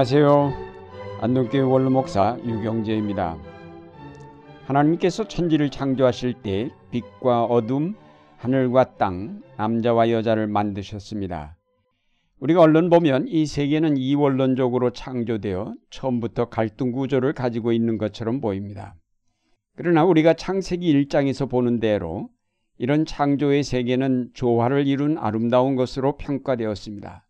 안녕하세요. 안동교회 원로목사 유경재입니다. 하나님께서 천지를 창조하실 때 빛과 어둠, 하늘과 땅, 남자와 여자를 만드셨습니다. 우리가 얼른 보면 이 세계는 이원론적으로 창조되어 처음부터 갈등 구조를 가지고 있는 것처럼 보입니다. 그러나 우리가 창세기 1장에서 보는 대로 이런 창조의 세계는 조화를 이룬 아름다운 것으로 평가되었습니다.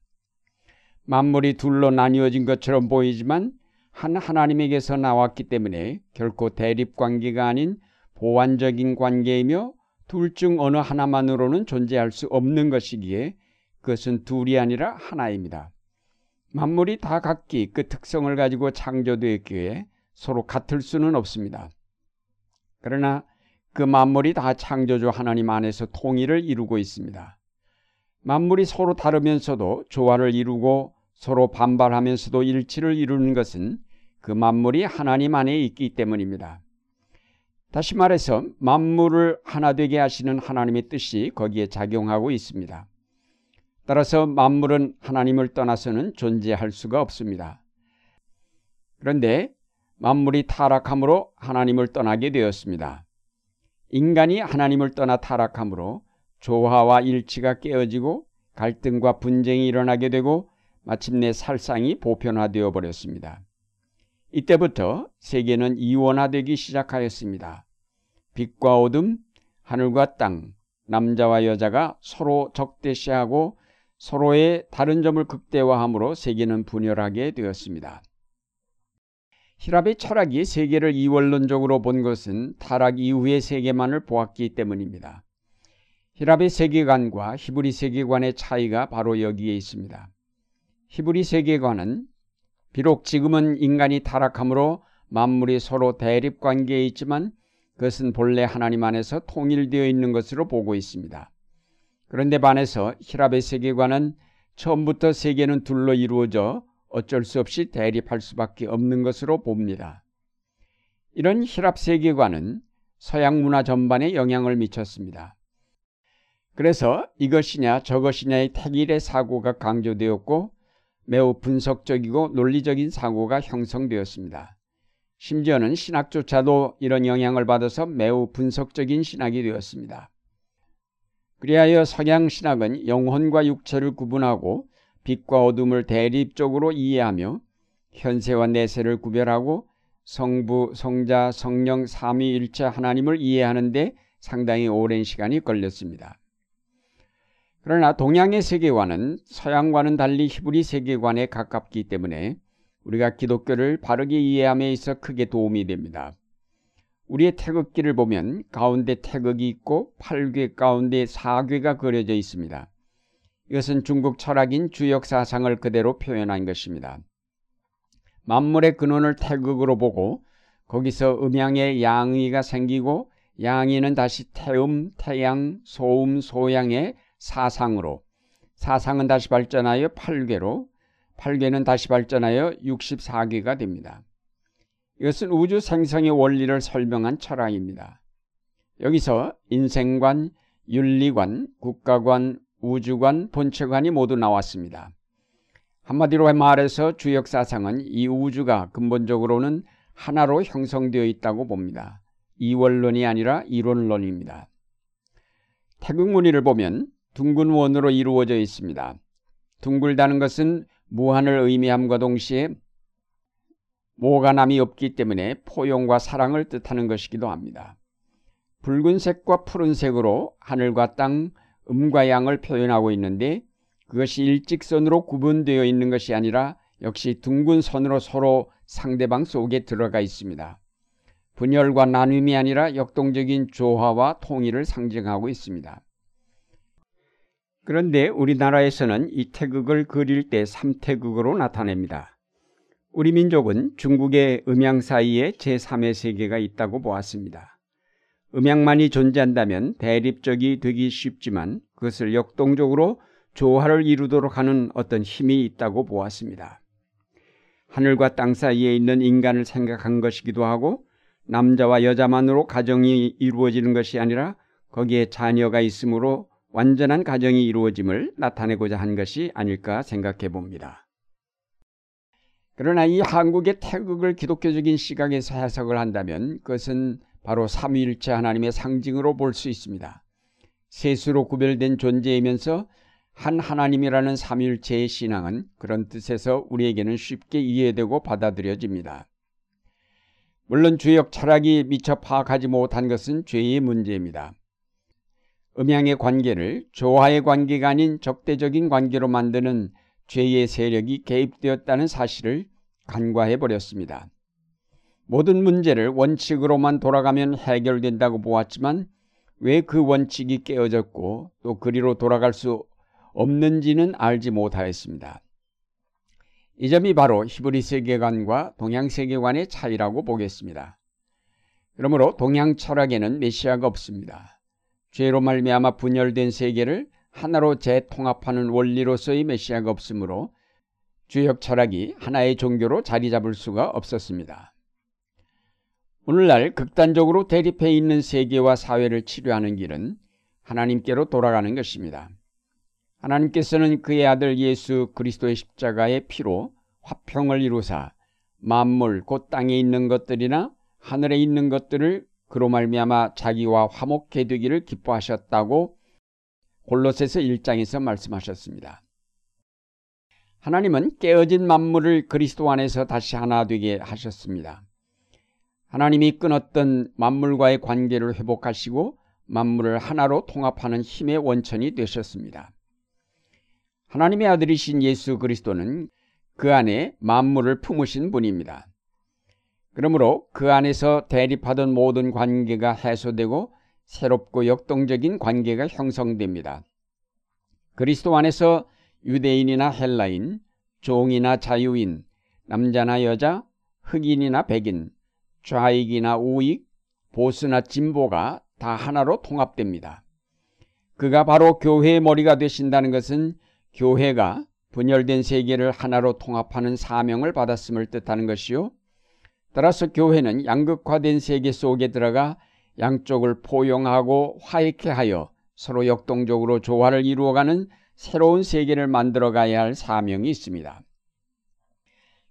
만물이 둘로 나뉘어진 것처럼 보이지만 한 하나님에게서 나왔기 때문에 결코 대립 관계가 아닌 보완적인 관계이며 둘 중 어느 하나만으로는 존재할 수 없는 것이기에 그것은 둘이 아니라 하나입니다. 만물이 다 각기 그 특성을 가지고 창조되었기에 서로 같을 수는 없습니다. 그러나 그 만물이 다 창조주 하나님 안에서 통일을 이루고 있습니다. 만물이 서로 다르면서도 조화를 이루고 서로 반발하면서도 일치를 이루는 것은 그 만물이 하나님 안에 있기 때문입니다. 다시 말해서 만물을 하나 되게 하시는 하나님의 뜻이 거기에 작용하고 있습니다. 따라서 만물은 하나님을 떠나서는 존재할 수가 없습니다. 그런데 만물이 타락함으로 하나님을 떠나게 되었습니다. 인간이 하나님을 떠나 타락함으로 조화와 일치가 깨어지고 갈등과 분쟁이 일어나게 되고 마침내 살상이 보편화되어 버렸습니다. 이때부터 세계는 이원화되기 시작하였습니다. 빛과 어둠, 하늘과 땅, 남자와 여자가 서로 적대시하고 서로의 다른 점을 극대화함으로 세계는 분열하게 되었습니다. 히랍의 철학이 세계를 이원론적으로 본 것은 타락 이후의 세계만을 보았기 때문입니다. 히랍의 세계관과 히브리 세계관의 차이가 바로 여기에 있습니다. 히브리 세계관은 비록 지금은 인간이 타락함으로 만물이 서로 대립 관계에 있지만 그것은 본래 하나님 안에서 통일되어 있는 것으로 보고 있습니다. 그런데 반해서 히랍의 세계관은 처음부터 세계는 둘로 이루어져 어쩔 수 없이 대립할 수밖에 없는 것으로 봅니다. 이런 히랍 세계관은 서양 문화 전반에 영향을 미쳤습니다. 그래서 이것이냐 저것이냐의 택일의 사고가 강조되었고 매우 분석적이고 논리적인 사고가 형성되었습니다. 심지어는 신학조차도 이런 영향을 받아서 매우 분석적인 신학이 되었습니다. 그리하여 서양 신학은 영혼과 육체를 구분하고 빛과 어둠을 대립적으로 이해하며 현세와 내세를 구별하고 성부, 성자, 성령 삼위일체 하나님을 이해하는데 상당히 오랜 시간이 걸렸습니다. 그러나 동양의 세계관은 서양과는 달리 히브리 세계관에 가깝기 때문에 우리가 기독교를 바르게 이해함에 있어 크게 도움이 됩니다. 우리의 태극기를 보면 가운데 태극이 있고 팔괘 가운데 사괘가 그려져 있습니다. 이것은 중국 철학인 주역 사상을 그대로 표현한 것입니다. 만물의 근원을 태극으로 보고 거기서 음양의 양의가 생기고 양의는 다시 태음, 태양, 소음, 소양의 사상으로 사상은 다시 발전하여 8개로 8개는 다시 발전하여 64개가 됩니다. 이것은 우주 생성의 원리를 설명한 철학입니다. 여기서 인생관, 윤리관, 국가관, 우주관, 본체관이 모두 나왔습니다. 한마디로 말해서 주역 사상은 이 우주가 근본적으로는 하나로 형성되어 있다고 봅니다. 이원론이 아니라 이론론입니다. 태극무늬를 보면 둥근 원으로 이루어져 있습니다. 둥글다는 것은 무한을 의미함과 동시에 모가남이 없기 때문에 포용과 사랑을 뜻하는 것이기도 합니다. 붉은색과 푸른색으로 하늘과 땅, 음과 양을 표현하고 있는데 그것이 일직선으로 구분되어 있는 것이 아니라 역시 둥근 선으로 서로 상대방 속에 들어가 있습니다. 분열과 나눔이 아니라 역동적인 조화와 통일을 상징하고 있습니다. 그런데 우리나라에서는 이 태극을 그릴 때 삼태극으로 나타냅니다. 우리 민족은 중국의 음양 사이에 제3의 세계가 있다고 보았습니다. 음양만이 존재한다면 대립적이 되기 쉽지만 그것을 역동적으로 조화를 이루도록 하는 어떤 힘이 있다고 보았습니다. 하늘과 땅 사이에 있는 인간을 생각한 것이기도 하고 남자와 여자만으로 가정이 이루어지는 것이 아니라 거기에 자녀가 있으므로 완전한 가정이 이루어짐을 나타내고자 한 것이 아닐까 생각해 봅니다. 그러나 이 한국의 태극을 기독교적인 시각에서 해석을 한다면 그것은 바로 삼위일체 하나님의 상징으로 볼 수 있습니다. 세수로 구별된 존재이면서 한 하나님이라는 삼위일체의 신앙은 그런 뜻에서 우리에게는 쉽게 이해되고 받아들여집니다. 물론 주역 철학이 미처 파악하지 못한 것은 죄의 문제입니다. 음양의 관계를 조화의 관계가 아닌 적대적인 관계로 만드는 죄의 세력이 개입되었다는 사실을 간과해 버렸습니다. 모든 문제를 원칙으로만 돌아가면 해결된다고 보았지만 왜 그 원칙이 깨어졌고 또 그리로 돌아갈 수 없는지는 알지 못하였습니다. 이 점이 바로 히브리 세계관과 동양 세계관의 차이라고 보겠습니다. 그러므로 동양 철학에는 메시아가 없습니다. 죄로 말미암아 분열된 세계를 하나로 재통합하는 원리로서의 메시아가 없으므로 주역 철학이 하나의 종교로 자리 잡을 수가 없었습니다. 오늘날 극단적으로 대립해 있는 세계와 사회를 치료하는 길은 하나님께로 돌아가는 것입니다. 하나님께서는 그의 아들 예수 그리스도의 십자가의 피로 화평을 이루사 만물 곧 땅에 있는 것들이나 하늘에 있는 것들을 그로 말미암아 자기와 화목해 되기를 기뻐하셨다고 골로새서 1장에서 말씀하셨습니다. 하나님은 깨어진 만물을 그리스도 안에서 다시 하나 되게 하셨습니다. 하나님이 끊었던 만물과의 관계를 회복하시고 만물을 하나로 통합하는 힘의 원천이 되셨습니다. 하나님의 아들이신 예수 그리스도는 그 안에 만물을 품으신 분입니다. 그러므로 그 안에서 대립하던 모든 관계가 해소되고 새롭고 역동적인 관계가 형성됩니다. 그리스도 안에서 유대인이나 헬라인, 종이나 자유인, 남자나 여자, 흑인이나 백인, 좌익이나 우익, 보수나 진보가 다 하나로 통합됩니다. 그가 바로 교회의 머리가 되신다는 것은 교회가 분열된 세계를 하나로 통합하는 사명을 받았음을 뜻하는 것이요. 따라서 교회는 양극화된 세계 속에 들어가 양쪽을 포용하고 화해케 하여 서로 역동적으로 조화를 이루어가는 새로운 세계를 만들어 가야 할 사명이 있습니다.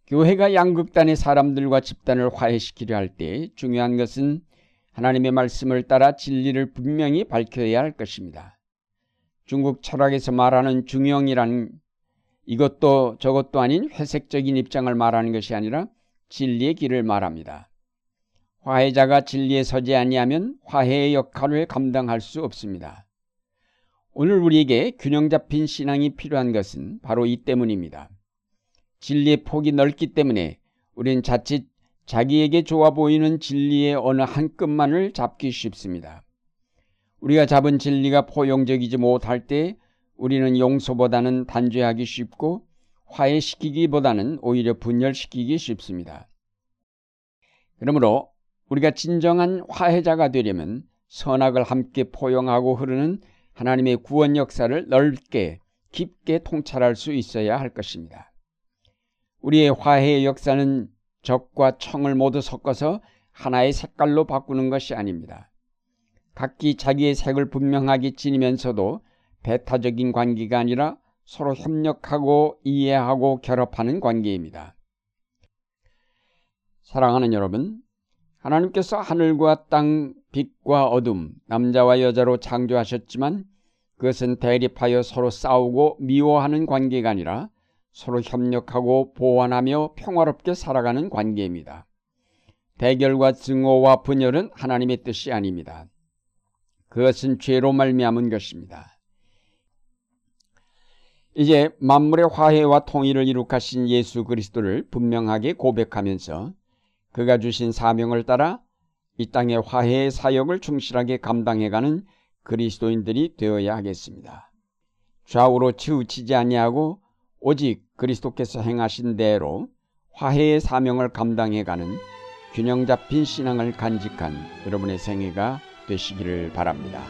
교회가 양극단의 사람들과 집단을 화해시키려 할 때 중요한 것은 하나님의 말씀을 따라 진리를 분명히 밝혀야 할 것입니다. 중국 철학에서 말하는 중용이란 이것도 저것도 아닌 회색적인 입장을 말하는 것이 아니라 진리의 길을 말합니다. 화해자가 진리에 서지 아니하면 화해의 역할을 감당할 수 없습니다. 오늘 우리에게 균형 잡힌 신앙이 필요한 것은 바로 이 때문입니다. 진리의 폭이 넓기 때문에 우리는 자칫 자기에게 좋아 보이는 진리의 어느 한 끈만을 잡기 쉽습니다. 우리가 잡은 진리가 포용적이지 못할 때 우리는 용서보다는 단죄하기 쉽고 화해시키기보다는 오히려 분열시키기 쉽습니다. 그러므로 우리가 진정한 화해자가 되려면 선악을 함께 포용하고 흐르는 하나님의 구원 역사를 넓게 깊게 통찰할 수 있어야 할 것입니다. 우리의 화해의 역사는 적과 청을 모두 섞어서 하나의 색깔로 바꾸는 것이 아닙니다. 각기 자기의 색을 분명하게 지니면서도 배타적인 관계가 아니라 서로 협력하고 이해하고 결합하는 관계입니다. 사랑하는 여러분, 하나님께서 하늘과 땅, 빛과 어둠, 남자와 여자로 창조하셨지만 그것은 대립하여 서로 싸우고 미워하는 관계가 아니라 서로 협력하고 보완하며 평화롭게 살아가는 관계입니다. 대결과 증오와 분열은 하나님의 뜻이 아닙니다. 그것은 죄로 말미암은 것입니다. 이제 만물의 화해와 통일을 이룩하신 예수 그리스도를 분명하게 고백하면서 그가 주신 사명을 따라 이 땅의 화해의 사역을 충실하게 감당해가는 그리스도인들이 되어야 하겠습니다. 좌우로 치우치지 아니하고 오직 그리스도께서 행하신 대로 화해의 사명을 감당해가는 균형 잡힌 신앙을 간직한 여러분의 생애가 되시기를 바랍니다.